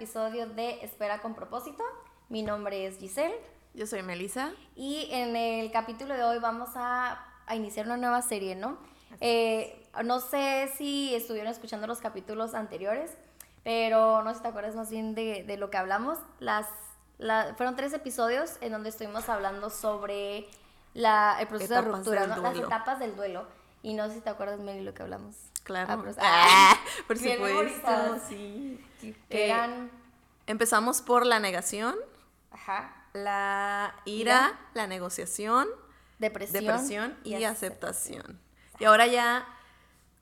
episodio de Espera con propósito. Mi nombre es Giselle. Yo soy Melissa. Y en el capítulo de hoy vamos a, iniciar una nueva serie, ¿no? Eh, no sé si estuvieron escuchando los capítulos anteriores, pero no sé si te acuerdas más bien de, lo que hablamos. Las, fueron tres episodios en donde estuvimos hablando sobre la, el proceso de ruptura, las etapas del duelo. Y no sé si te acuerdas, Meli, lo que hablamos. Claro. Ah, por supuesto, sí. Eh, eran... Empezamos por la negación. Ajá. La ira, la negociación. Depresión. Depresión y, aceptación. Y ahora ya,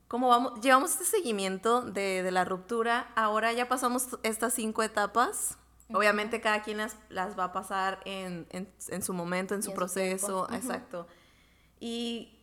como vamos, llevamos este seguimiento de, la ruptura, ahora ya pasamos estas cinco etapas. Obviamente cada quien las, va a pasar en, su momento, en su proceso, exacto. Y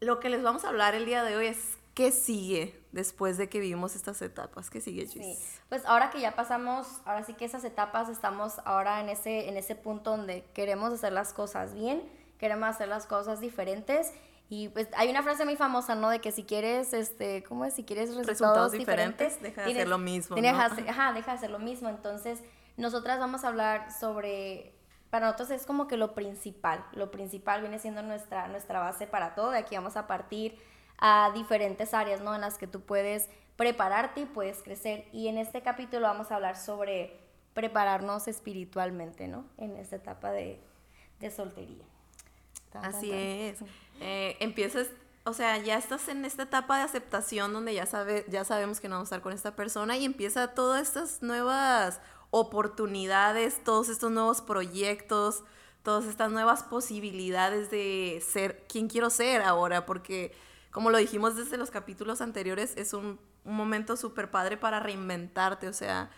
lo que les vamos a hablar el día de hoy es qué sigue después de que vivimos estas etapas. ¿Qué sigue, Gis? Sí. Pues ahora que ya pasamos, ahora sí que esas etapas, estamos ahora en ese, en ese punto donde queremos hacer las cosas bien, queremos hacer las cosas diferentes. Y pues hay una frase muy famosa, ¿no? De que si quieres, este, ¿cómo es? Si quieres resultados, diferentes, deja de hacer lo mismo. ¿no? ajá, deja de hacer lo mismo. Entonces, nosotras vamos a hablar sobre para nosotros es como que lo principal, lo principal viene siendo nuestra, nuestra base para todo, de aquí vamos a partir a diferentes áreas, ¿no? En las que tú puedes prepararte y puedes crecer. Y en este capítulo vamos a hablar sobre prepararnos espiritualmente, ¿no? En esta etapa de, soltería. Así es. Eh, empiezas, o sea, ya estás en esta etapa de aceptación donde ya, sabe, ya sabemos que no vamos a estar con esta persona y empieza todas estas nuevas oportunidades, todos estos nuevos proyectos, todas estas nuevas posibilidades de ser quien quiero ser ahora, porque como lo dijimos desde los capítulos anteriores, es un, momento súper padre para reinventarte, o sea,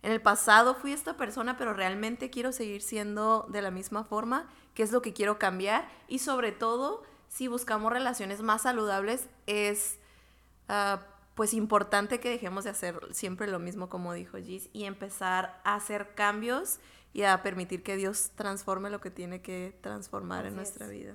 en el pasado fui esta persona, pero realmente quiero seguir siendo de la misma forma, qué es lo que quiero cambiar y sobre todo, si buscamos relaciones más saludables, es... Ah, pues importante que dejemos de hacer siempre lo mismo como dijo Gis y empezar a hacer cambios y a permitir que Dios transforme lo que tiene que transformar en nuestra vida.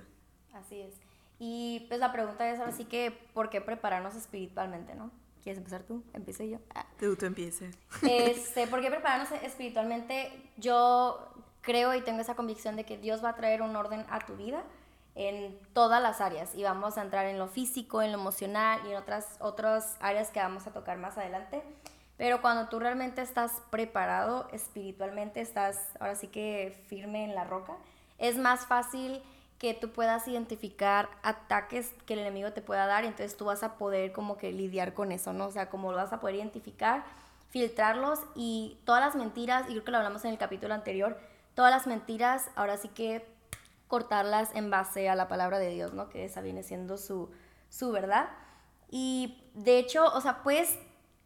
Así es. Y pues la pregunta es ahora sí que, ¿por qué prepararnos espiritualmente, no? ¿Quieres empezar tú? Empiece yo. Ah. Tú, tú empiece. Este, ¿Por qué prepararnos espiritualmente? Yo creo y tengo esa convicción de que Dios va a traer un orden a tu vida en todas las áreas y vamos a entrar en lo físico, en lo emocional y en otras, otras áreas que vamos a tocar más adelante. Pero cuando tú realmente estás preparado espiritualmente, estás ahora sí que firme en la roca, es más fácil que tú puedas identificar ataques que el enemigo te pueda dar y entonces tú vas a poder como que lidiar con eso, ¿no? O sea, como lo vas a poder identificar, filtrarlos y todas las mentiras, y creo que lo hablamos en el capítulo anterior, todas las mentiras ahora sí que cortarlas en base a la palabra de Dios, ¿no? Que esa viene siendo su, su verdad. Y de hecho, o sea, puedes,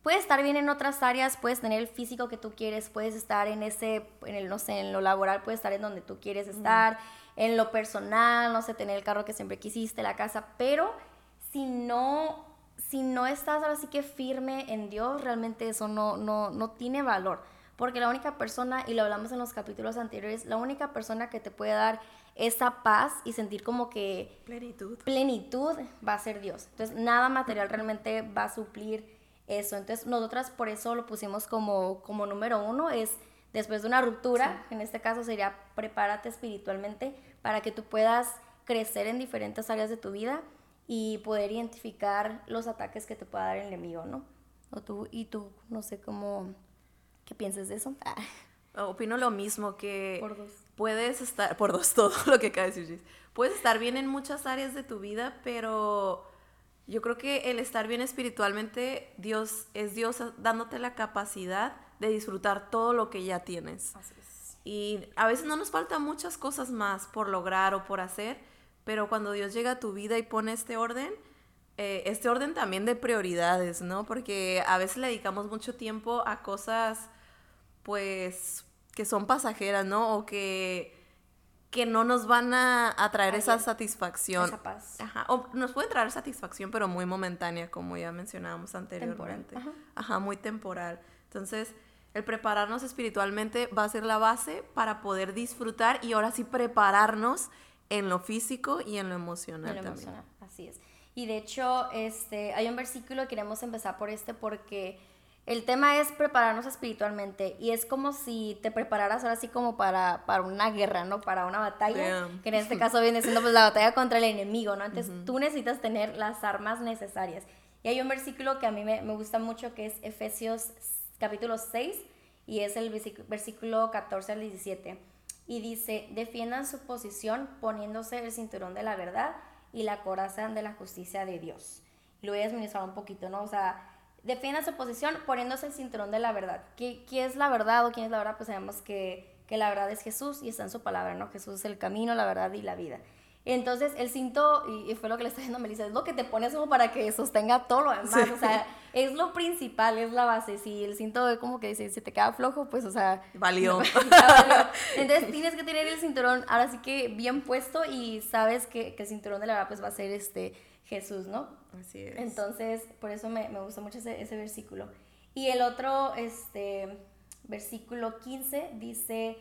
puedes estar bien en otras áreas, puedes tener el físico que tú quieres, puedes estar en ese, en el, no sé, en lo laboral, puedes estar en donde tú quieres estar, en lo personal, no sé, tener el carro que siempre quisiste, la casa, pero si no, si no estás ahora sí que firme en Dios, realmente eso no, no, no tiene valor. Porque la única persona, y lo hablamos en los capítulos anteriores, la única persona que te puede dar esa paz y sentir como que plenitud. plenitud va a ser Dios. Entonces, nada material realmente va a suplir eso. Entonces, nosotras por eso lo pusimos como, como número uno, es después de una ruptura, en este caso sería prepárate espiritualmente para que tú puedas crecer en diferentes áreas de tu vida y poder identificar los ataques que te pueda dar el enemigo, ¿no? O tú, y tú, no sé cómo, ¿qué piensas de eso? Opino lo mismo que... Por dos puedes estar, por dos todo lo que acaba de decir puedes estar bien en muchas áreas de tu vida, pero yo creo que el estar bien espiritualmente, Dios es Dios dándote la capacidad de disfrutar todo lo que ya tienes. Así es. Y a veces no nos faltan muchas cosas más por lograr o por hacer, pero cuando Dios llega a tu vida y pone este orden, eh, este orden también de prioridades, ¿no? Porque a veces le dedicamos mucho tiempo a cosas, pues, que son pasajeras, ¿no? O que, que no nos van a, traer esa satisfacción. Esa paz. Ajá. O nos pueden traer satisfacción, pero muy momentánea, como ya mencionábamos anteriormente. Ajá. Ajá, muy temporal. Entonces, el prepararnos espiritualmente va a ser la base para poder disfrutar y ahora sí prepararnos en lo físico y en lo emocional. En lo emocional, así es. Y de hecho, este, hay un versículo, queremos empezar por este porque el tema es prepararnos espiritualmente y es como si te prepararas ahora sí como para, para una guerra, ¿no? Para una batalla, que en este caso viene siendo pues la batalla contra el enemigo, ¿no? Entonces tú necesitas tener las armas necesarias. Y hay un versículo que a mí me, me gusta mucho que es Efesios capítulo 6 y es el versículo 14 al 17. Y dice, defiendan su posición poniéndose el cinturón de la verdad y la coraza de la justicia de Dios. Lo voy a desmenuzar un poquito, ¿no? O sea, defienda su posición poniéndose el cinturón de la verdad. ¿Qué, es la verdad o quién es la verdad? Pues sabemos que, que, la verdad es Jesús y está en su palabra, ¿no? Jesús es el camino, la verdad y la vida. Entonces, el cinto, y, fue lo que le está diciendo Melissa, es lo que te pones como para que sostenga todo lo demás. O sea, es lo principal, es la base. Si el cinto es como que dice, si te queda flojo, pues, o sea. Valió. Entonces, tienes que tener el cinturón ahora sí que bien puesto y sabes que, que el cinturón de la verdad, pues, va a ser este Jesús, ¿no? Así es. Entonces, por eso me, me gusta mucho ese, ese, versículo. Y el otro, este, versículo 15, dice,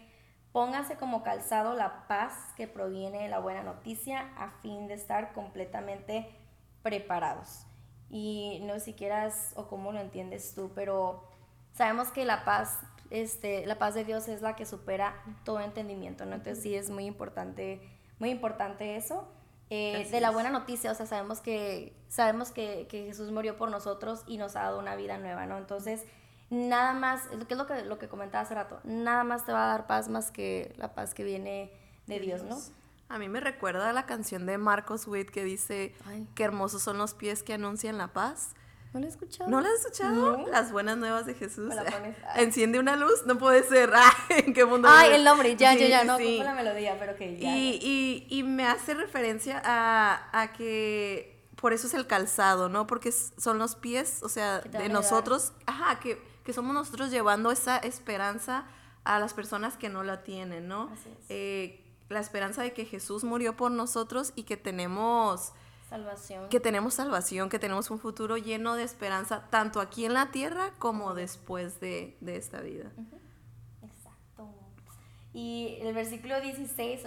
póngase como calzado la paz que proviene de la buena noticia a fin de estar completamente preparados. Y no sé si quieras o cómo lo entiendes tú, pero sabemos que la paz, este, la paz de Dios es la que supera todo entendimiento, ¿no? Entonces sí es muy importante, muy importante eso. Eh, de la buena noticia, o sea, sabemos que, sabemos que, que, Jesús murió por nosotros y nos ha dado una vida nueva, ¿no? Entonces, nada más, ¿qué es lo que, lo que comentaba hace rato? Nada más te va a dar paz más que la paz que viene de Dios, ¿no? A mí me recuerda la canción de Marcos Witt que dice, qué hermosos son los pies que anuncian la paz. ¿No la has escuchado? ¿No la has escuchado? Las buenas nuevas de Jesús. Enciende una luz, no puede ser. ¿En qué mundo? Ay, el nombre, ya, ya, ya, no, sí. la melodía, pero que ya. Y, y, y, me hace referencia a, a, que por eso es el calzado, ¿no? Porque son los pies, o sea, de nosotros, ajá, que, que somos nosotros llevando esa esperanza a las personas que no la tienen, ¿no? Así es. Eh, la esperanza de que Jesús murió por nosotros y que tenemos Salvación. Que tenemos salvación, que tenemos un futuro lleno de esperanza, tanto aquí en la tierra como después de, esta vida. Exacto. Y el versículo 16,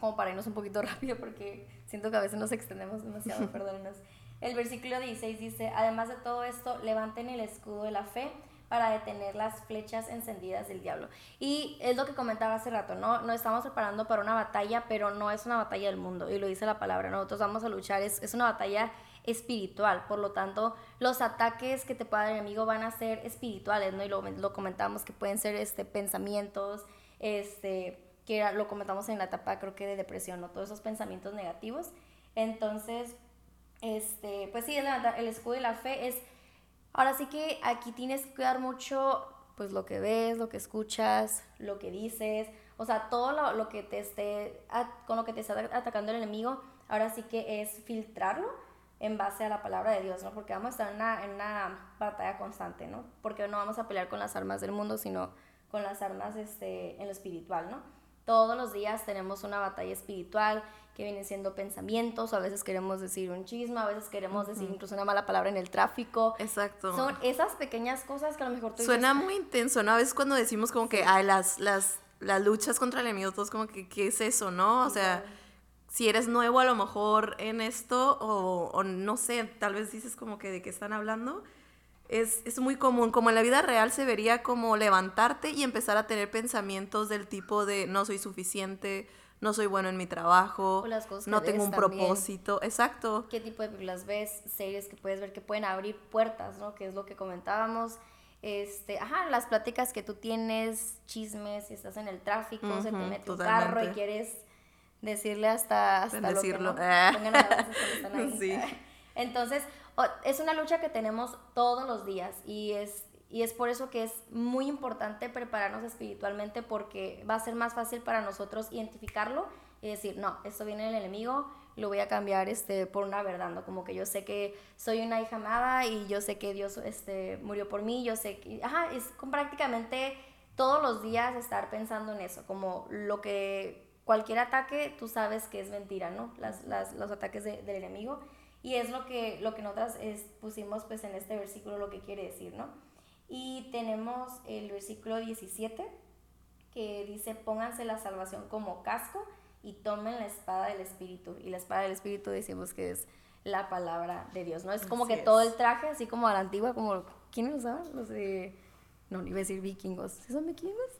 como para irnos un poquito rápido porque siento que a veces nos extendemos demasiado, perdónenos. El versículo 16 dice, además de todo esto, levanten el escudo de la fe para detener las flechas encendidas del diablo. Y es lo que comentaba hace rato, ¿no? Nos estamos preparando para una batalla, pero no es una batalla del mundo, y lo dice la palabra, nosotros vamos a luchar, es, es una batalla espiritual, por lo tanto, los ataques que te pueda dar el enemigo van a ser espirituales, ¿no? Y lo, lo comentamos que pueden ser este, pensamientos, este, que lo comentamos en la etapa creo que de depresión, ¿no? Todos esos pensamientos negativos. Entonces, este, pues sí, el, el escudo de la fe es Ahora sí que aquí tienes que cuidar mucho pues lo que ves, lo que escuchas, lo que dices, o sea, todo lo, que te esté, con lo que te está atacando el enemigo, ahora sí que es filtrarlo en base a la palabra de Dios, ¿no? Porque vamos a estar en una, en una batalla constante, ¿no? Porque no vamos a pelear con las armas del mundo, sino con las armas este, en lo espiritual, ¿no? Todos los días tenemos una batalla espiritual que viene siendo pensamientos, o a veces queremos decir un chisme, a veces queremos decir incluso una mala palabra en el tráfico. Exacto. Son esas pequeñas cosas que a lo mejor tú Suena muy intenso, ¿no? A veces cuando decimos como que, ay, las, las, las luchas contra el enemigo, todos como que, ¿qué es eso, no? O sea, si eres nuevo a lo mejor en esto, o, o no sé, tal vez dices como que de qué están hablando, es, es, muy común, como en la vida real se vería como levantarte y empezar a tener pensamientos del tipo de no soy suficiente, no soy bueno en mi trabajo, no tengo un propósito, exacto. ¿Qué tipo de películas ves, series que puedes ver que pueden abrir puertas, ¿no? Que es lo que comentábamos. Este, ajá, las pláticas que tú tienes, chismes, si estás en el tráfico, se te mete un carro y quieres decirle hasta, hasta lo que no. sí. Entonces, es una lucha que tenemos todos los días y es y es por eso que es muy importante prepararnos espiritualmente porque va a ser más fácil para nosotros identificarlo y decir, no, esto viene del enemigo, lo voy a cambiar este, por una verdad, ¿no? Como que yo sé que soy una hija amada y yo sé que Dios este, murió por mí, yo sé que, ajá, es con prácticamente todos los días estar pensando en eso, como lo que cualquier ataque tú sabes que es mentira, ¿no? Las, las, los ataques del enemigo. Y es lo que, lo que nosotras es, pusimos pues en este versículo lo que quiere decir, ¿no? Y tenemos el versículo 17 que dice, pónganse la salvación como casco y tomen la espada del Espíritu. Y la espada del Espíritu decimos que es la palabra de Dios, ¿no? Es como que todo el traje, así como a la antigua, como ¿quiénes lo usaban? Los de, no, iba a decir vikingos, ¿son vikingos?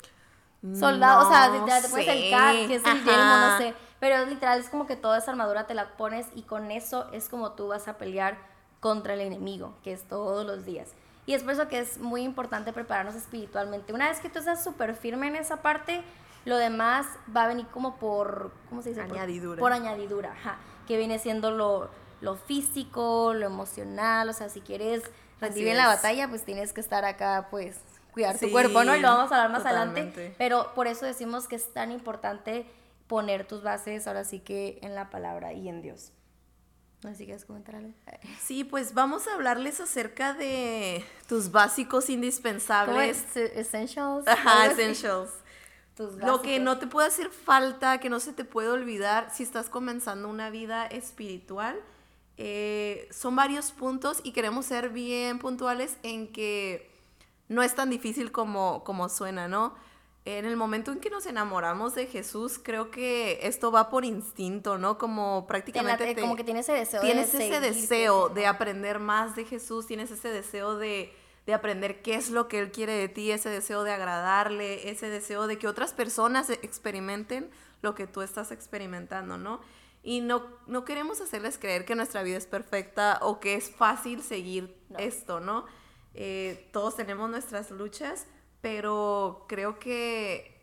Soldados, o sea, te, te pones el cat, que es el yelmo, no sé. Pero literal es como que toda esa armadura te la pones y con eso es como tú vas a pelear contra el enemigo, que es todos los días. Y es por eso que es muy importante prepararnos espiritualmente. Una vez que tú estás súper firme en esa parte, lo demás va a venir como por, ¿cómo se dice? Añadidura. Por, añadidura, ajá. Que viene siendo lo, lo físico, lo emocional. O sea, si quieres en la batalla, pues tienes que estar acá, pues, cuidar tu cuerpo, ¿no? Y lo vamos a hablar más adelante. Pero por eso decimos que es tan importante poner tus bases ahora sí que en la palabra y en Dios. No sé si quieres comentar algo. Sí, pues vamos a hablarles acerca de tus básicos indispensables. Essentials. Ajá, essentials. Lo que no te puede hacer falta, que no se te puede olvidar si estás comenzando una vida espiritual. Eh, son varios puntos y queremos ser bien puntuales en que no es tan difícil como, como suena, ¿no? En el momento en que nos enamoramos de Jesús, creo que esto va por instinto, ¿no? Como prácticamente... como que tienes ese deseo. Tienes ese deseo de aprender más de Jesús, tienes ese deseo de, de aprender qué es lo que Él quiere de ti, ese deseo de agradarle, ese deseo de que otras personas experimenten lo que tú estás experimentando, ¿no? Y no, no queremos hacerles creer que nuestra vida es perfecta o que es fácil seguir esto, ¿no? Eh, todos tenemos nuestras luchas, pero creo que,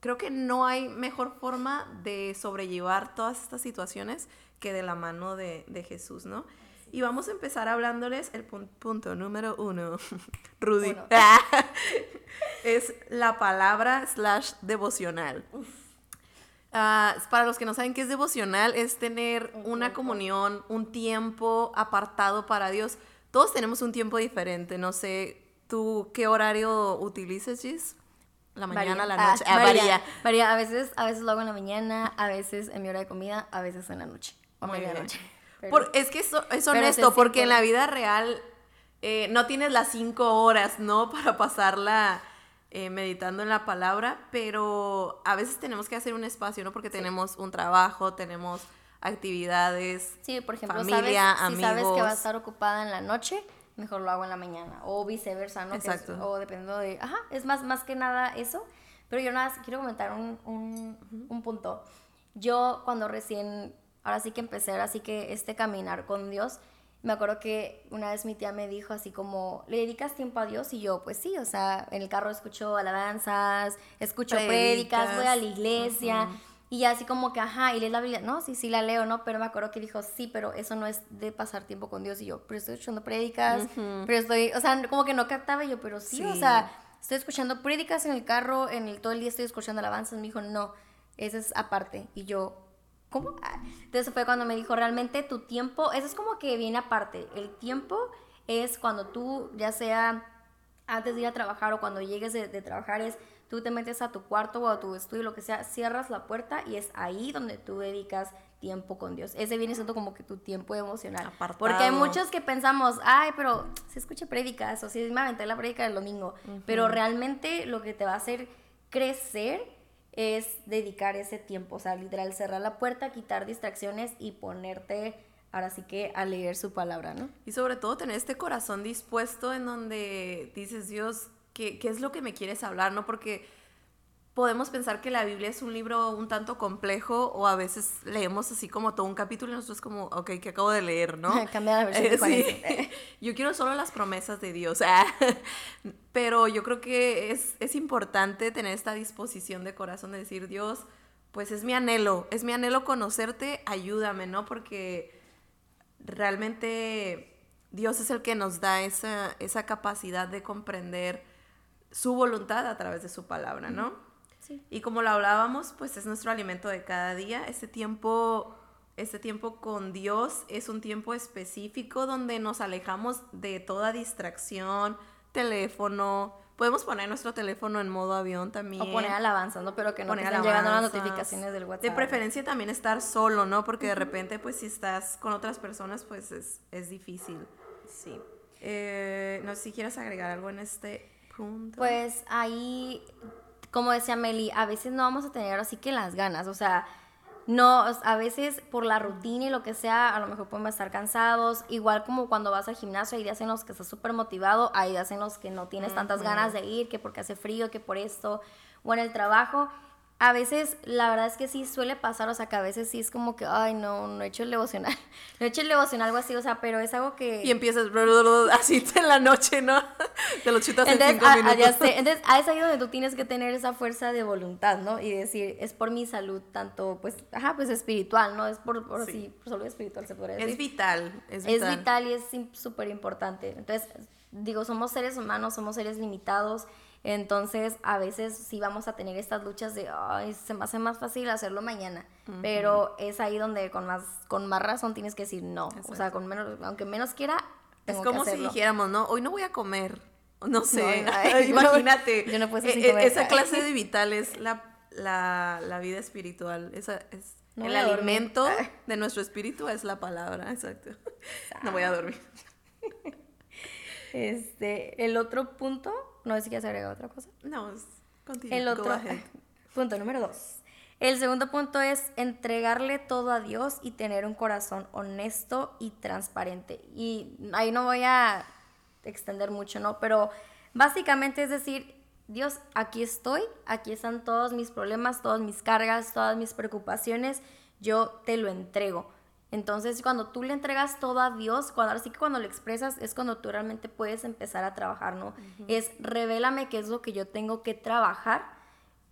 creo que no hay mejor forma de sobrellevar todas estas situaciones que de la mano de, de Jesús, ¿no? Y vamos a empezar hablándoles el punto número uno, Rudy. es la palabra slash devocional. Uh, para los que no saben qué es devocional, es tener una comunión, un tiempo apartado para Dios todos tenemos un tiempo diferente. No sé, ¿tú qué horario utilizas, Gis? La mañana, la noche. Ah, varía. varía. A veces, a veces lo hago en la mañana, a veces en mi hora de comida, a veces en la noche. O medianoche. es que eso, es honesto, porque en la vida real eh, no tienes las cinco horas, ¿no? Para pasarla eh, meditando en la palabra, pero a veces tenemos que hacer un espacio, ¿no? Porque tenemos un trabajo, tenemos actividades, sí, por ejemplo, familia, amigos. Si sabes que va a estar ocupada en la noche, mejor lo hago en la mañana. O viceversa, ¿no? Exacto. o dependiendo de... Ajá, es más, más que nada eso. Pero yo nada, quiero comentar un, un, un punto. Yo cuando recién, ahora sí que empecé, ahora sí que este caminar con Dios, me acuerdo que una vez mi tía me dijo así como, ¿le dedicas tiempo a Dios? Y yo, pues sí, o sea, en el carro escucho alabanzas, escucho prédicas, voy a la iglesia. Y así como que, ajá, y lees la Biblia, no, sí, sí la leo, ¿no? Pero me acuerdo que dijo, sí, pero eso no es de pasar tiempo con Dios. Y yo, pero estoy escuchando prédicas, pero estoy, o sea, como que no captaba yo, pero sí, o sea, estoy escuchando prédicas en el carro, en el todo el día estoy escuchando alabanzas. Me dijo, no, eso es aparte. Y yo, ¿cómo? Ah, entonces fue cuando me dijo, realmente tu tiempo, eso es como que viene aparte. El tiempo es cuando tú, ya sea antes de ir a trabajar o cuando llegues de, de trabajar, es tú te metes a tu cuarto o a tu estudio, lo que sea, cierras la puerta y es ahí donde tú dedicas tiempo con Dios. Ese viene siendo como que tu tiempo emocional. Porque hay muchos que pensamos, ay, pero se escucha prédicas o si me aventé la prédica del domingo. Pero realmente lo que te va a hacer crecer es dedicar ese tiempo, o sea, literal, cerrar la puerta, quitar distracciones y ponerte ahora sí que a leer su palabra, ¿no? Y sobre todo tener este corazón dispuesto en donde dices, Dios, qué, es lo que me quieres hablar, ¿no? Porque podemos pensar que la Biblia es un libro un tanto complejo o a veces leemos así como todo un capítulo y nosotros como, ok, que acabo de leer, ¿no? Cambia la versión. Eh, Yo quiero solo las promesas de Dios, ah, pero yo creo que es, es importante tener esta disposición de corazón de decir, Dios, pues es mi anhelo, es mi anhelo conocerte, ayúdame, ¿no? Porque realmente Dios es el que nos da esa, esa capacidad de comprender su voluntad a través de su palabra, ¿no? Sí. Y como lo hablábamos, pues es nuestro alimento de cada día. Este tiempo, este tiempo con Dios es un tiempo específico donde nos alejamos de toda distracción, teléfono. Podemos poner nuestro teléfono en modo avión también. O poner alabanza, ¿no? Pero que no estén llegando las notificaciones del WhatsApp. De preferencia también estar solo, ¿no? Porque de repente, pues si estás con otras personas, pues es, es difícil. Sí. Eh, no sé si quieres agregar algo en este pues ahí, como decía Meli, a veces no vamos a tener así que las ganas, o sea, no, a veces por la rutina y lo que sea, a lo mejor podemos estar cansados. Igual como cuando vas al gimnasio, hay días en los que estás súper motivado, hay días en los que no tienes tantas ganas de ir, que porque hace frío, que por esto, o en el trabajo a veces, la verdad es que sí suele pasar, o sea, que a veces sí es como que, ay, no, no he hecho el devocional, no he hecho el devocional, algo así, o sea, pero es algo que... Y empiezas así en la noche, ¿no? Te lo chutas en cinco a, minutos. ya sé. Entonces, es ahí donde tú tienes que tener esa fuerza de voluntad, ¿no? Y decir, es por mi salud, tanto, pues, ajá, pues espiritual, ¿no? Es por, por sí. por salud espiritual, se podría decir. Es vital, es vital. Es vital y es súper importante. Entonces, digo, somos seres humanos, somos seres limitados, entonces, a veces sí vamos a tener estas luchas de, ay, se me hace más fácil hacerlo mañana. Pero es ahí donde con más, con más razón tienes que decir no. O sea, con menos, aunque menos quiera, tengo Es como si dijéramos, ¿no? Hoy no voy a comer. No sé, imagínate. yo no puedo e, e, Esa clase de vital es la, la, la vida espiritual. Esa es el alimento de nuestro espíritu es la palabra, exacto. No voy a dormir. Este, el otro punto no sé si quieres agregar otra cosa. No, continúa. El otro, punto número dos. El segundo punto es entregarle todo a Dios y tener un corazón honesto y transparente. Y ahí no voy a extender mucho, ¿no? Pero básicamente es decir, Dios, aquí estoy, aquí están todos mis problemas, todas mis cargas, todas mis preocupaciones, yo te lo entrego. Entonces, cuando tú le entregas todo a Dios, cuando, ahora sí que cuando lo expresas, es cuando tú realmente puedes empezar a trabajar, ¿no? Es revélame qué es lo que yo tengo que trabajar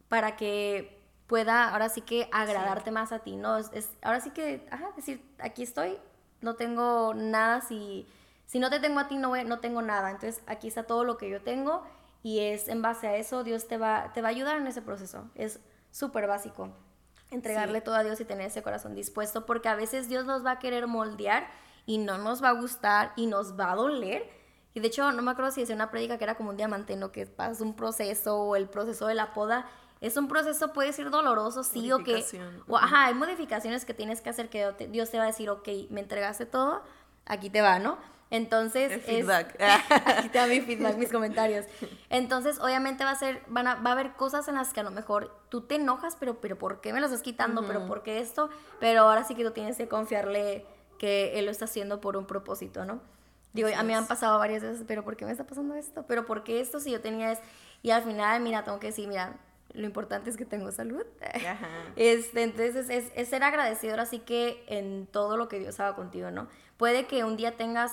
para que pueda ahora sí que agradarte más a ti, ¿no? Es, ahora sí que, ajá, decir, aquí estoy, no tengo nada, si, si no te tengo a ti, no, no tengo nada. Entonces, aquí está todo lo que yo tengo y es en base a eso, Dios te va, te va a ayudar en ese proceso. Es súper básico entregarle todo a Dios y tener ese corazón dispuesto, porque a veces Dios nos va a querer moldear y no nos va a gustar y nos va a doler. Y de hecho, no me acuerdo si decía una prédica que era como un diamante, ¿no? Que pasa un proceso o el proceso de la poda. Es un proceso, puede ser doloroso, sí, o que... O, ajá, hay modificaciones que tienes que hacer que Dios te va a decir, ok, me entregaste todo, aquí te va, ¿no? Entonces, feedback. aquí te da mi feedback, mis comentarios. Entonces, obviamente va a ser, van a, va a haber cosas en las que a lo mejor tú te enojas, pero, pero ¿por qué me lo estás quitando? ¿Pero por qué esto? Pero ahora sí que tú tienes que confiarle que él lo está haciendo por un propósito, ¿no? Digo, a mí me han pasado varias veces, pero ¿por qué me está pasando esto? ¿Pero por qué esto si yo tenía es Y al final, mira, tengo que decir, mira, lo importante es que tengo salud. Este, entonces, es, es, ser agradecido así que en todo lo que Dios haga contigo, ¿no? Puede que un día tengas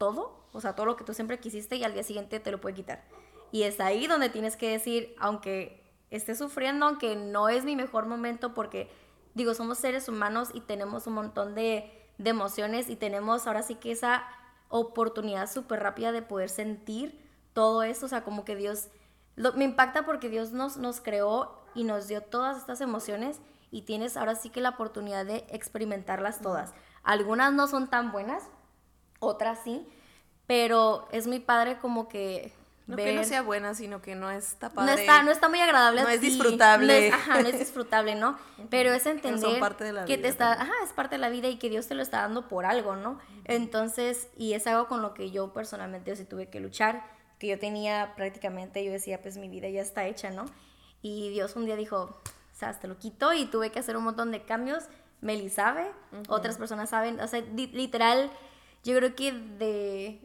todo, o sea, todo lo que tú siempre quisiste y al día siguiente te lo puede quitar. Y es ahí donde tienes que decir, aunque esté sufriendo, aunque no es mi mejor momento, porque digo, somos seres humanos y tenemos un montón de, de emociones y tenemos ahora sí que esa oportunidad súper rápida de poder sentir todo eso, o sea, como que Dios, me impacta porque Dios nos, nos creó y nos dio todas estas emociones y tienes ahora sí que la oportunidad de experimentarlas todas. Algunas no son tan buenas, otras sí, pero es muy padre como que... No que no sea buena, sino que no está padre. No está, no está muy agradable. No es disfrutable. ajá, no es disfrutable, ¿no? Pero es entender que te está, ajá, es parte de la vida y que Dios te lo está dando por algo, ¿no? Entonces, y es algo con lo que yo personalmente sí tuve que luchar, que yo tenía prácticamente, yo decía, pues mi vida ya está hecha, ¿no? Y Dios un día dijo, o sea, te lo quito y tuve que hacer un montón de cambios. Meli sabe, otras personas saben, o sea, literal yo creo que de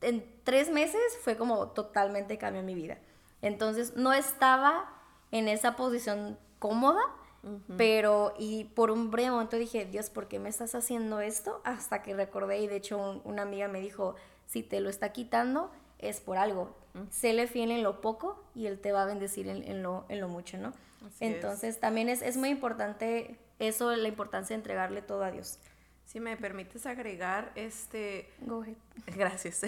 en tres meses fue como totalmente cambió mi vida. Entonces no estaba en esa posición cómoda, pero y por un breve momento dije, Dios, ¿por qué me estás haciendo esto? Hasta que recordé y de hecho una amiga me dijo, si te lo está quitando es por algo. Séle fiel en lo poco y Él te va a bendecir en, lo, en lo mucho, ¿no? Entonces también es, es muy importante eso, la importancia de entregarle todo a Dios. Si me permites agregar, este... Go ahead. Gracias.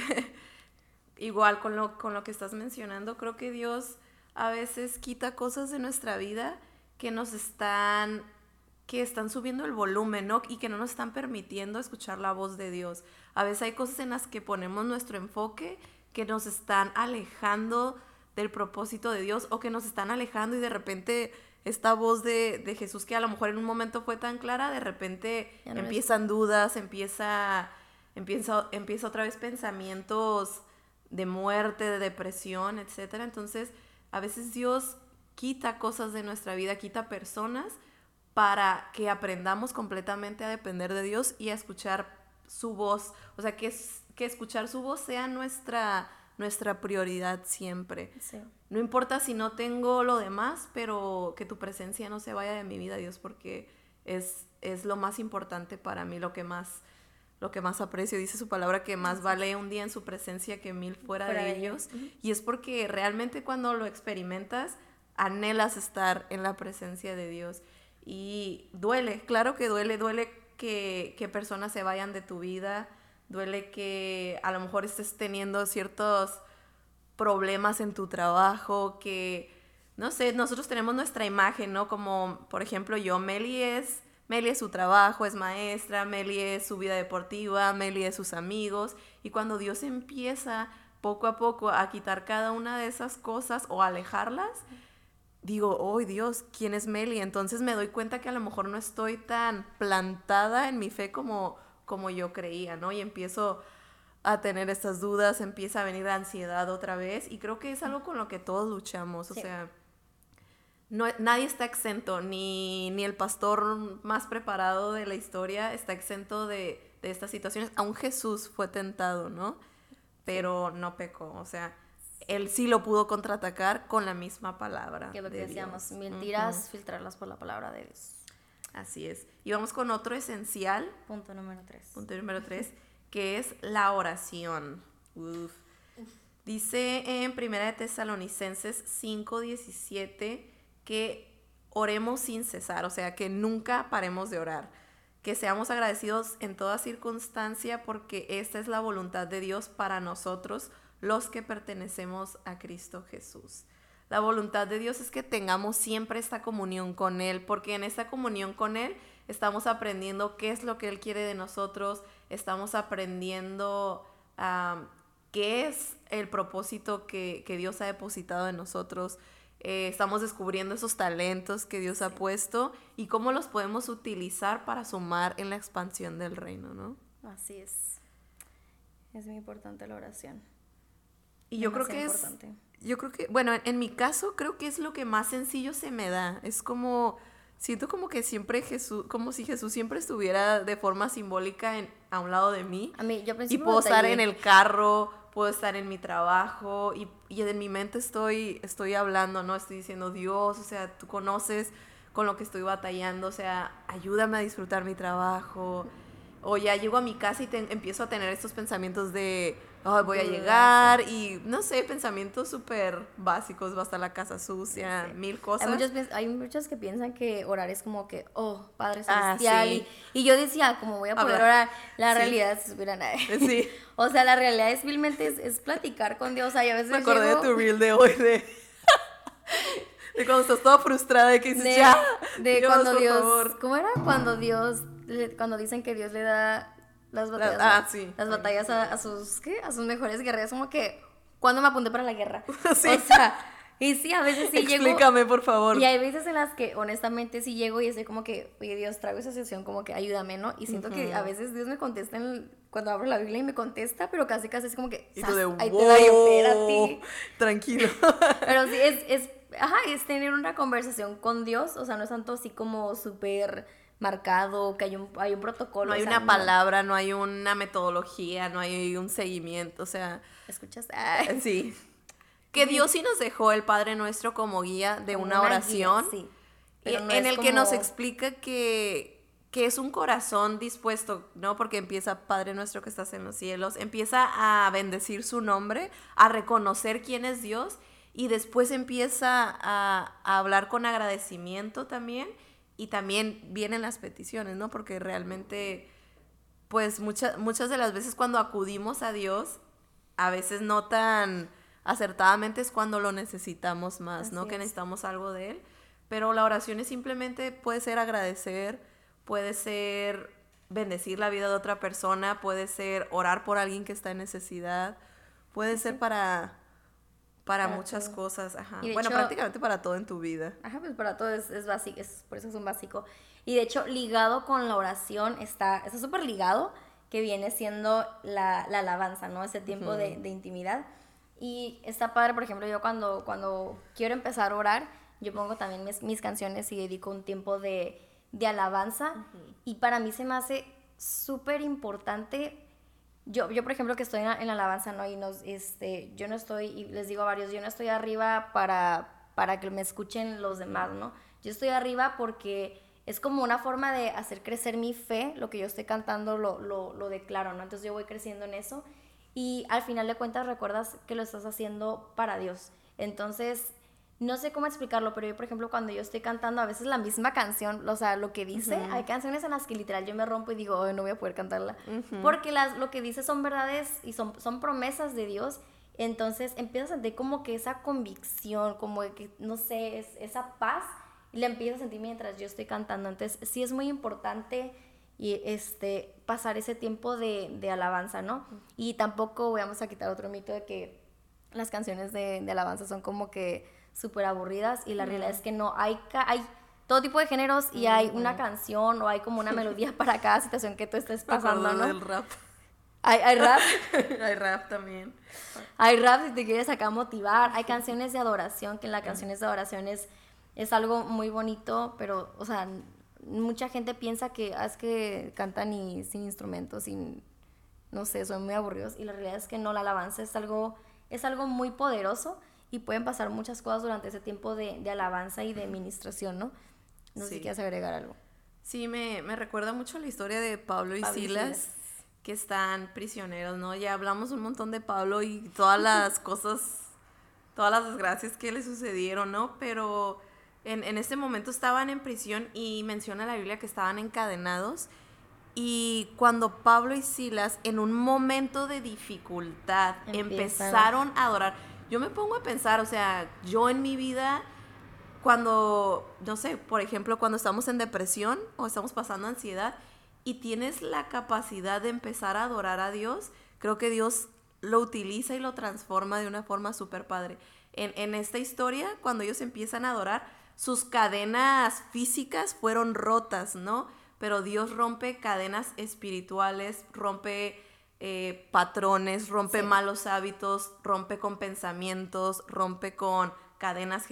Igual con lo, con lo que estás mencionando, creo que Dios a veces quita cosas de nuestra vida que nos están que están subiendo el volumen, ¿no? Y que no nos están permitiendo escuchar la voz de Dios. A veces hay cosas en las que ponemos nuestro enfoque que nos están alejando del propósito de Dios o que nos están alejando y de repente esta voz de, Jesús que a lo mejor en un momento fue tan clara, de repente empiezan dudas, empieza, empieza, empieza otra vez pensamientos de muerte, de depresión, etc. Entonces, a veces Dios quita cosas de nuestra vida, quita personas para que aprendamos completamente a depender de Dios y a escuchar su voz. O sea, que, que escuchar su voz sea nuestra, nuestra prioridad siempre. No importa si no tengo lo demás, pero que tu presencia no se vaya de mi vida, Dios, porque es, es lo más importante para mí, lo que más lo que más aprecio, dice su palabra que más vale un día en su presencia que mil fuera, de, ellos. Y es porque realmente cuando lo experimentas, anhelas estar en la presencia de Dios. Y duele, claro que duele, duele que, que personas se vayan de tu vida, duele que a lo mejor estés teniendo ciertos problemas en tu trabajo, que, no sé, nosotros tenemos nuestra imagen, ¿no? Como, por ejemplo, yo, Meli es Meli es su trabajo, es maestra, Meli es su vida deportiva, Meli es sus amigos. Y cuando Dios empieza poco a poco a quitar cada una de esas cosas o alejarlas, digo, oh Dios, ¿quién es Meli? Entonces me doy cuenta que a lo mejor no estoy tan plantada en mi fe como, como yo creía, ¿no? Y empiezo a tener estas dudas, empieza a venir la ansiedad otra vez y creo que es algo con lo que todos luchamos, o sea no, nadie está exento, ni, ni, el pastor más preparado de la historia está exento de, estas situaciones. Aún Jesús fue tentado, ¿no? Pero no pecó, o sea, él sí lo pudo contraatacar con la misma palabra. Que lo que decíamos, mentiras, filtrarlas por la palabra de Dios. Así es. Y vamos con otro esencial. Punto número tres. Punto número tres, que es la oración. Dice en Primera de Tesalonicenses 5:17 que oremos sin cesar, o sea, que nunca paremos de orar, que seamos agradecidos en toda circunstancia porque esta es la voluntad de Dios para nosotros, los que pertenecemos a Cristo Jesús. La voluntad de Dios es que tengamos siempre esta comunión con Él, porque en esta comunión con Él estamos aprendiendo qué es lo que Él quiere de nosotros, estamos aprendiendo qué es el propósito que, que Dios ha depositado en nosotros, eh, estamos descubriendo esos talentos que Dios ha puesto y cómo los podemos utilizar para sumar en la expansión del reino, ¿no? Así es. Es muy importante la oración. Y yo creo que es... Yo creo que, bueno, en, mi caso creo que es lo que más sencillo se me da. Es como, siento como que siempre Jesús, como si Jesús siempre estuviera de forma simbólica a un lado de mí. A mí, yo Y puedo estar en el carro puedo estar en mi trabajo y, y, en mi mente estoy, estoy hablando, ¿no? Estoy diciendo, Dios, o sea, tú conoces con lo que estoy batallando, o sea, ayúdame a disfrutar mi trabajo. O ya llego a mi casa y empiezo a tener estos pensamientos de, voy a llegar y no sé, pensamientos súper básicos, va a estar la casa sucia, mil cosas. Hay muchos, hay muchos que piensan que orar es como que, oh, Padre ah, Celestial. y, yo decía, como voy a poder orar, la realidad es, sí. o sea, la realidad es vilmente es, platicar con Dios. A veces Me acordé de tu reel de hoy de... de cuando estás toda frustrada y que dices, ya, de cuando Dios, ¿cómo era? Cuando Dios, cuando dicen que Dios le da las batallas, ah, sí. las batallas a, sus, ¿qué? A sus mejores guerreros, como que, ¿cuándo me apunté para la guerra? sí. O sea, y sí, a veces sí llego. Explícame, por favor. Y hay veces en las que, honestamente, sí llego y estoy como que, oye, Dios, traigo esa sesión, como que ayúdame, ¿no? Y siento que a veces Dios me contesta cuando abro la Biblia y me contesta, pero casi casi es como que, y de, ahí te Tranquilo. pero sí, es, es, ajá, es tener una conversación con Dios, o sea, no es tanto así como súper marcado, que hay un, hay un protocolo. No hay una palabra, no hay una metodología, no hay un seguimiento, o sea... ¿Escuchas? Sí. Que Dios sí nos dejó el Padre Nuestro como guía de una, oración. sí. en el que nos explica que, que es un corazón dispuesto, ¿no? Porque empieza, Padre Nuestro que estás en los cielos, empieza a bendecir su nombre, a reconocer quién es Dios y después empieza a, a hablar con agradecimiento también y también vienen las peticiones, ¿no? Porque realmente, pues muchas muchas de las veces cuando acudimos a Dios, a veces no tan acertadamente es cuando lo necesitamos más, ¿no? Que necesitamos algo de Él. Pero la oración es simplemente, puede ser agradecer, puede ser bendecir la vida de otra persona, puede ser orar por alguien que está en necesidad, puede ser para para, muchas cosas, ajá. Bueno, prácticamente para todo en tu vida. Ajá, pues para todo es, es básico, es, por eso es un básico. Y de hecho, ligado con la oración está súper ligado, que viene siendo la, la, alabanza, ¿no? Ese tiempo de, de, intimidad. Y está padre, por ejemplo, yo cuando, cuando quiero empezar a orar, yo pongo también mis, mis canciones y dedico un tiempo de, de alabanza y para mí se me hace súper importante. Yo, yo, por ejemplo, que estoy en, la alabanza, ¿no? Y nos, este, yo no estoy, y les digo a varios, yo no estoy arriba para, para que me escuchen los demás, ¿no? Yo estoy arriba porque es como una forma de hacer crecer mi fe, lo que yo estoy cantando lo, lo, lo declaro, ¿no? Entonces yo voy creciendo en eso y al final de cuentas recuerdas que lo estás haciendo para Dios. Entonces, no sé cómo explicarlo, pero yo, por ejemplo, cuando yo estoy cantando a veces la misma canción, o sea, lo que dice, hay canciones en las que literal yo me rompo y digo, no voy a poder cantarla, porque las, lo que dice son verdades y son, son promesas de Dios. Entonces empiezo a sentir como que esa convicción, como que, no sé, es, esa paz, y la empiezo a sentir mientras yo estoy cantando. Entonces sí es muy importante y este, pasar ese tiempo de, de alabanza, ¿no? Y tampoco vamos a quitar otro mito de que las canciones de, de alabanza son como que súper aburridas y la realidad es que no, hay, hay todo tipo de géneros y hay una canción o hay como una melodía para cada situación que tú estés pasando, ¿no? Del rap. ¿Hay, hay rap? hay rap también. Hay rap si te quieres acá motivar. Hay canciones de adoración, que en las canciones de adoración es, es algo muy bonito, pero, o sea, mucha gente piensa que ah, es que cantan y sin instrumentos, sin, no sé, son muy aburridos. Y la realidad es que no, la alabanza es algo, es algo muy poderoso y pueden pasar muchas cosas durante ese tiempo de, de alabanza y de administración, ¿no? No sé si quieres agregar algo. Sí, me, me, recuerda mucho la historia de Pablo y Silas, que están prisioneros, ¿no? Ya hablamos un montón de Pablo y todas las cosas, todas las desgracias que le sucedieron, ¿no? Pero en, en este momento estaban en prisión y menciona la Biblia que estaban encadenados. Y cuando Pablo y Silas, en un momento de dificultad, empezaron a adorar, yo me pongo a pensar, o sea, yo en mi vida, cuando, no sé, por ejemplo, cuando estamos en depresión o estamos pasando ansiedad y tienes la capacidad de empezar a adorar a Dios, creo que Dios lo utiliza y lo transforma de una forma súper padre. En, en esta historia, cuando ellos empiezan a adorar, sus cadenas físicas fueron rotas, ¿no? Pero Dios rompe cadenas espirituales, rompe eh, patrones, rompe malos hábitos, rompe con pensamientos, rompe con cadenas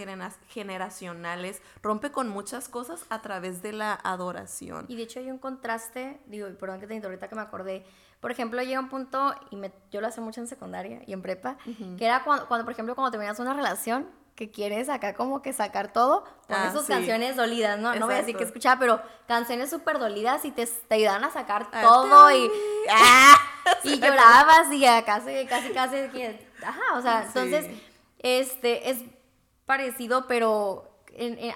generacionales, rompe con muchas cosas a través de la adoración. Y de hecho hay un contraste, digo, perdón que te ahorita que me acordé, por ejemplo, llega un punto, y me, yo lo hacía mucho en secundaria y en prepa, que era cuando, cuando, por ejemplo, cuando terminas una relación, que quieres acá como que sacar todo, pones ah, sus canciones dolidas, ¿no? No voy a decir que escuchaba, pero canciones súper dolidas y te, te ayudan a sacar ah, todo y, ¡ah! y llorabas y casi, casi, casi, ajá, o sea, entonces, este, es parecido, pero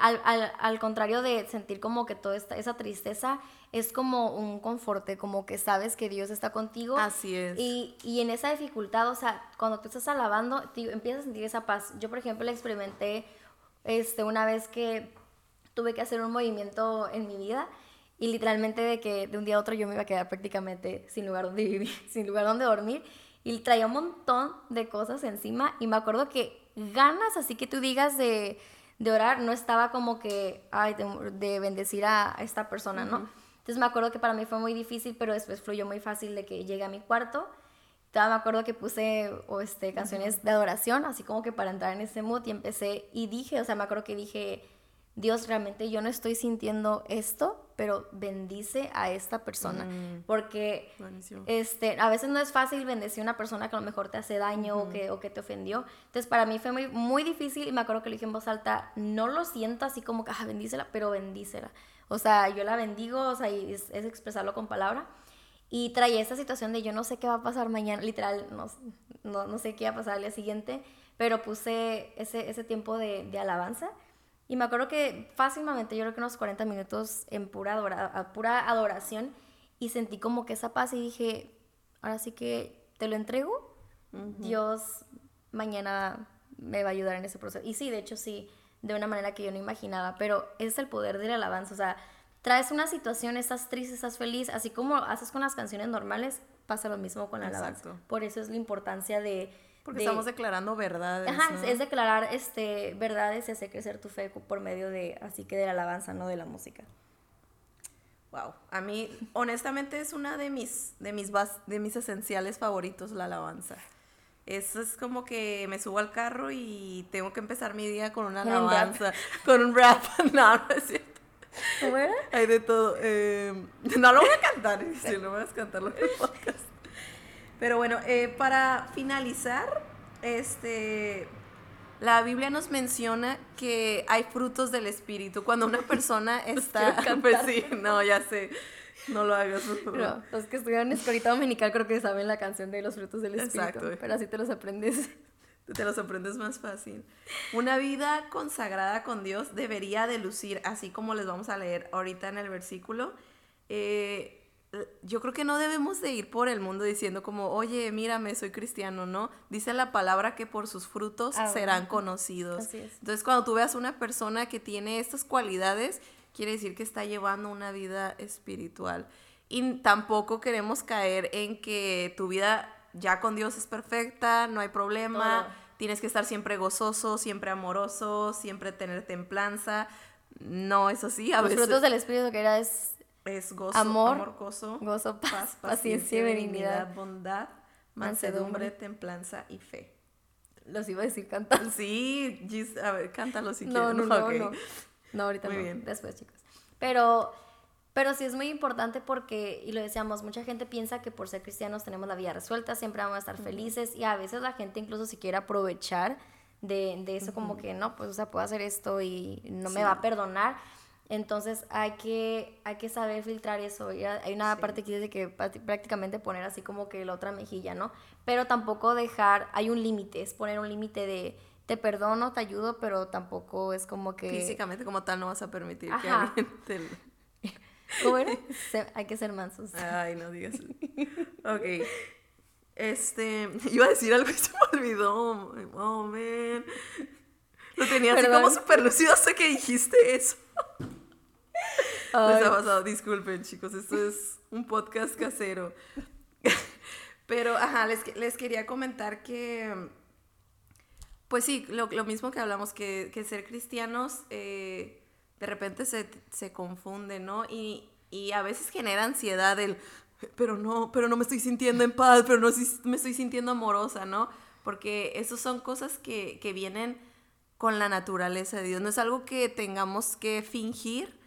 al, al, al, contrario de sentir como que toda esta, esa tristeza, es como un conforte, como que sabes que Dios está contigo. Así es. Y, y en esa dificultad, o sea, cuando tú estás alabando, empiezas a sentir esa paz. Yo, por ejemplo, la experimenté este, una vez que tuve que hacer un movimiento en mi vida y literalmente de que de un día a otro yo me iba a quedar prácticamente sin lugar donde vivir, sin lugar donde dormir y traía un montón de cosas encima y me acuerdo que ganas así que tú digas de, de orar no estaba como que, ay, de, bendecir a, esta persona, ¿no? Entonces me acuerdo que para mí fue muy difícil, pero después fluyó muy fácil de que llegué a mi cuarto. Todavía me acuerdo que puse o este, canciones de adoración, así como que para entrar en ese mood y empecé y dije, o sea, me acuerdo que dije, Dios, realmente yo no estoy sintiendo esto, pero bendice a esta persona. Mm. porque este, a veces no es fácil bendecir a una persona que a lo mejor te hace daño o, que, o que te ofendió. Entonces, para mí fue muy, muy difícil y me acuerdo que le dije en voz alta, no lo siento así como que, ah, bendícela, pero bendícela. O sea, yo la bendigo, o sea, es, expresarlo con palabra. Y traía esta situación de yo no sé qué va a pasar mañana, literal, no, no, no sé qué va a pasar al día siguiente, pero puse ese, ese tiempo de, de, alabanza. Y me acuerdo que fácilmente, yo creo que unos 40 minutos en pura, adora, pura adoración, y sentí como que esa paz y dije, ahora sí que te lo entrego, Dios mañana me va a ayudar en ese proceso. Y sí, de hecho sí, de una manera que yo no imaginaba, pero es el poder de la alabanza, o sea, traes una situación, estás triste, estás feliz, así como haces con las canciones normales, pasa lo mismo con la alabanza. Por eso es la importancia de... Porque estamos declarando verdades. Ajá, es declarar este, verdades y hacer crecer tu fe por medio de, así que de la alabanza, no de la música. Wow, a mí honestamente es una de mis, de mis, de mis esenciales favoritos, la alabanza. Eso es como que me subo al carro y tengo que empezar mi día con una alabanza, con un rap. No, no es cierto. ¿Cómo era? Hay de todo. Eh, no lo voy a cantar, si no vas a cantarlo en el podcast. Pero bueno, eh, para finalizar, este, la Biblia nos menciona que hay frutos del Espíritu. Cuando una persona está... Pues sí, no, ya sé. No lo hagas. No, los que estudiaron escolita dominical creo que saben la canción de los frutos del Espíritu. Exacto. Pero así te los aprendes. Te los aprendes más fácil. Una vida consagrada con Dios debería de lucir, así como les vamos a leer ahorita en el versículo. Eh, yo creo que no debemos de ir por el mundo diciendo como, oye, mírame, soy cristiano, ¿no? Dice la palabra que por sus frutos ah, serán conocidos. Así es. Entonces, cuando tú veas una persona que tiene estas cualidades, quiere decir que está llevando una vida espiritual. Y tampoco queremos caer en que tu vida ya con Dios es perfecta, no hay problema, tienes que estar siempre gozoso, siempre amoroso, siempre tener templanza. No, eso sí, a Los frutos del Espíritu que era es es gozo, amor, gozo, gozo paz, paciencia, benignidad, bondad, mansedumbre, templanza y fe. Los iba a decir cantando. Sí, a ver, cántalo si no, quieres. No, no, no. No, ahorita muy Bien. Después, chicos. Pero, pero sí es muy importante porque, y lo decíamos, mucha gente piensa que por ser cristianos tenemos la vida resuelta, siempre vamos a estar felices y a veces la gente incluso si quiere aprovechar de, de eso como que no, pues o sea, puedo hacer esto y no me va a perdonar entonces hay que, hay que saber filtrar eso. Hay una parte que dice que prácticamente poner así como que la otra mejilla, ¿no? Pero tampoco dejar, hay un límite, es poner un límite de te perdono, te ayudo, pero tampoco es como que... Físicamente como tal no vas a permitir que alguien te... ¿Cómo era? hay que ser mansos. Ay, no digas. ok. Este, iba a decir algo y se me olvidó. Oh, man. Lo tenía así como súper lucido hasta que dijiste eso. Les ha pasado, disculpen chicos, esto es un podcast casero. Pero, ajá, les, les quería comentar que, pues sí, lo, mismo que hablamos, que, ser cristianos eh, de repente se, se confunde, ¿no? Y, a veces genera ansiedad el, pero no, pero no me estoy sintiendo en paz, pero no me estoy sintiendo amorosa, ¿no? Porque esas son cosas que, que vienen con la naturaleza de Dios. No es algo que tengamos que fingir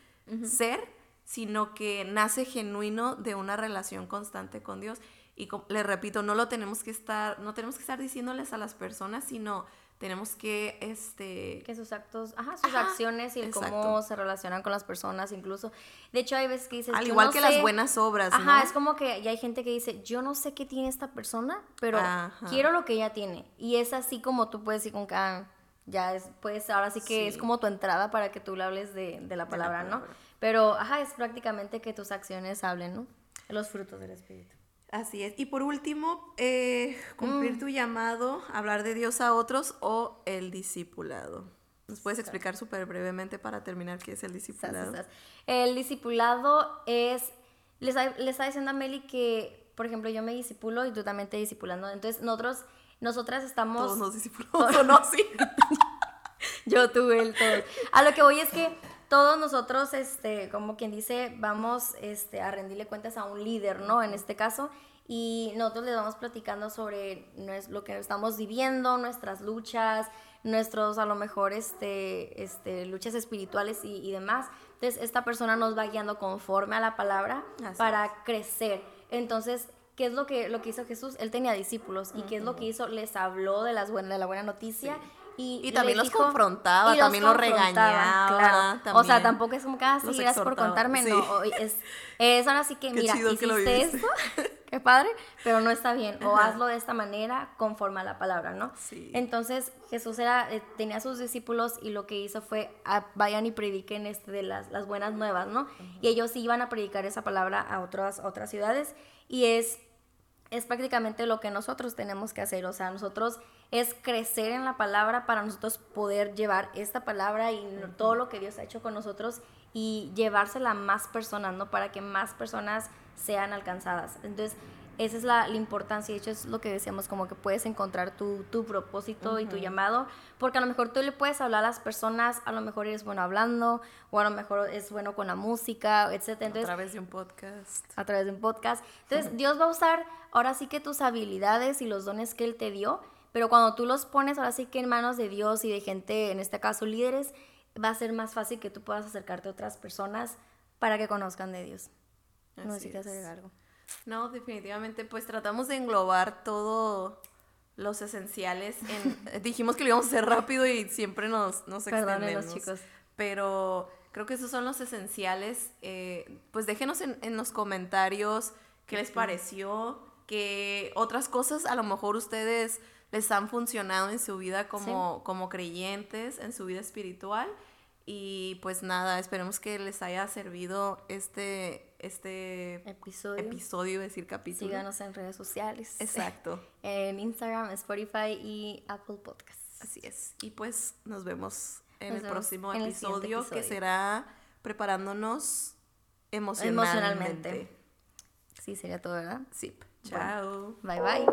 ser, sino que nace genuino de una relación constante con Dios. Y le repito, no lo tenemos que estar, no tenemos que estar diciéndoles a las personas, sino tenemos que este que sus actos ajá sus acciones y el cómo se relacionan con las personas incluso. De hecho hay veces que dices al igual que las buenas obras ajá es como que ya hay gente que dice yo no sé qué tiene esta persona pero quiero lo que ella tiene y es así como tú puedes ir con cada ah, ya es pues ahora sí que es como tu entrada para que tú le hables de, de la palabra no pero, ajá, es prácticamente que tus acciones hablen, ¿no? Los frutos del Espíritu. Así es. Y por último, eh, cumplir mm. tu llamado, hablar de Dios a otros o el discipulado. ¿Nos puedes explicar súper brevemente para terminar qué es el discipulado? El discipulado es, les, le está diciendo a Meli que, por ejemplo, yo me disipulo y tú también te disipulando. Entonces, nosotros, nosotras estamos... Todos nos disipulamos, ¿o no? Sí. yo, tú, él, todos. A lo que voy es que todos nosotros, este, como quien dice, vamos este, a rendirle cuentas a un líder, ¿no? En este caso, y nosotros les vamos platicando sobre lo que estamos viviendo, nuestras luchas, nuestros a lo mejor este, este, luchas espirituales y, demás. Entonces, esta persona nos va guiando conforme a la palabra para crecer. Entonces, ¿qué es lo que, lo que hizo Jesús? Él tenía discípulos. ¿Y qué es lo que hizo? Les habló de, las de la buena noticia. Y, también los confrontaba, también los, regañaba. O sea, tampoco es como que, ah, sí, gracias por contarme, no. Es, es ahora sí que, mira, hiciste esto, qué padre, pero no está bien. O hazlo de esta manera conforme a la palabra, ¿no? Sí. Entonces, Jesús era, eh, tenía a sus discípulos y lo que hizo fue, ah, vayan y prediquen este de las, las buenas nuevas, ¿no? Y ellos iban a predicar esa palabra a otras, otras ciudades y es es prácticamente lo que nosotros tenemos que hacer. O sea, nosotros es crecer en la palabra para nosotros poder llevar esta palabra y todo lo que Dios ha hecho con nosotros y llevársela a más personas, ¿no? Para que más personas sean alcanzadas. Entonces, esa es la, importancia, de hecho es lo que decíamos, como que puedes encontrar tu, propósito y tu llamado, porque a lo mejor tú le puedes hablar a las personas, a lo mejor eres bueno hablando, o a lo mejor es bueno con la música, etc. Entonces, a través de un podcast. A través de un podcast. Entonces, Dios va a usar ahora sí que tus habilidades y los dones que Él te dio, pero cuando tú los pones ahora sí que en manos de Dios y de gente, en este caso líderes, va a ser más fácil que tú puedas acercarte a otras personas para que conozcan de Dios. no sé si quieres agregar algo. No, definitivamente, pues tratamos de englobar todo los esenciales. En, dijimos que lo íbamos a hacer rápido y siempre nos, nos extendemos. los chicos. Pero creo que esos son los esenciales. Eh, pues déjenos en, en, los comentarios qué les pareció, que otras cosas a lo mejor ustedes les han funcionado en su vida como, como creyentes, en su vida espiritual. Y pues nada, esperemos que les haya servido este, este episodio. episodio, decir capítulo. Síganos en redes sociales. Exacto. en Instagram, Spotify y Apple Podcasts. Así es. Y pues nos vemos en el próximo episodio, que será preparándonos emocionalmente. Sí, sería todo, ¿verdad? Sí. Chao. bye bye.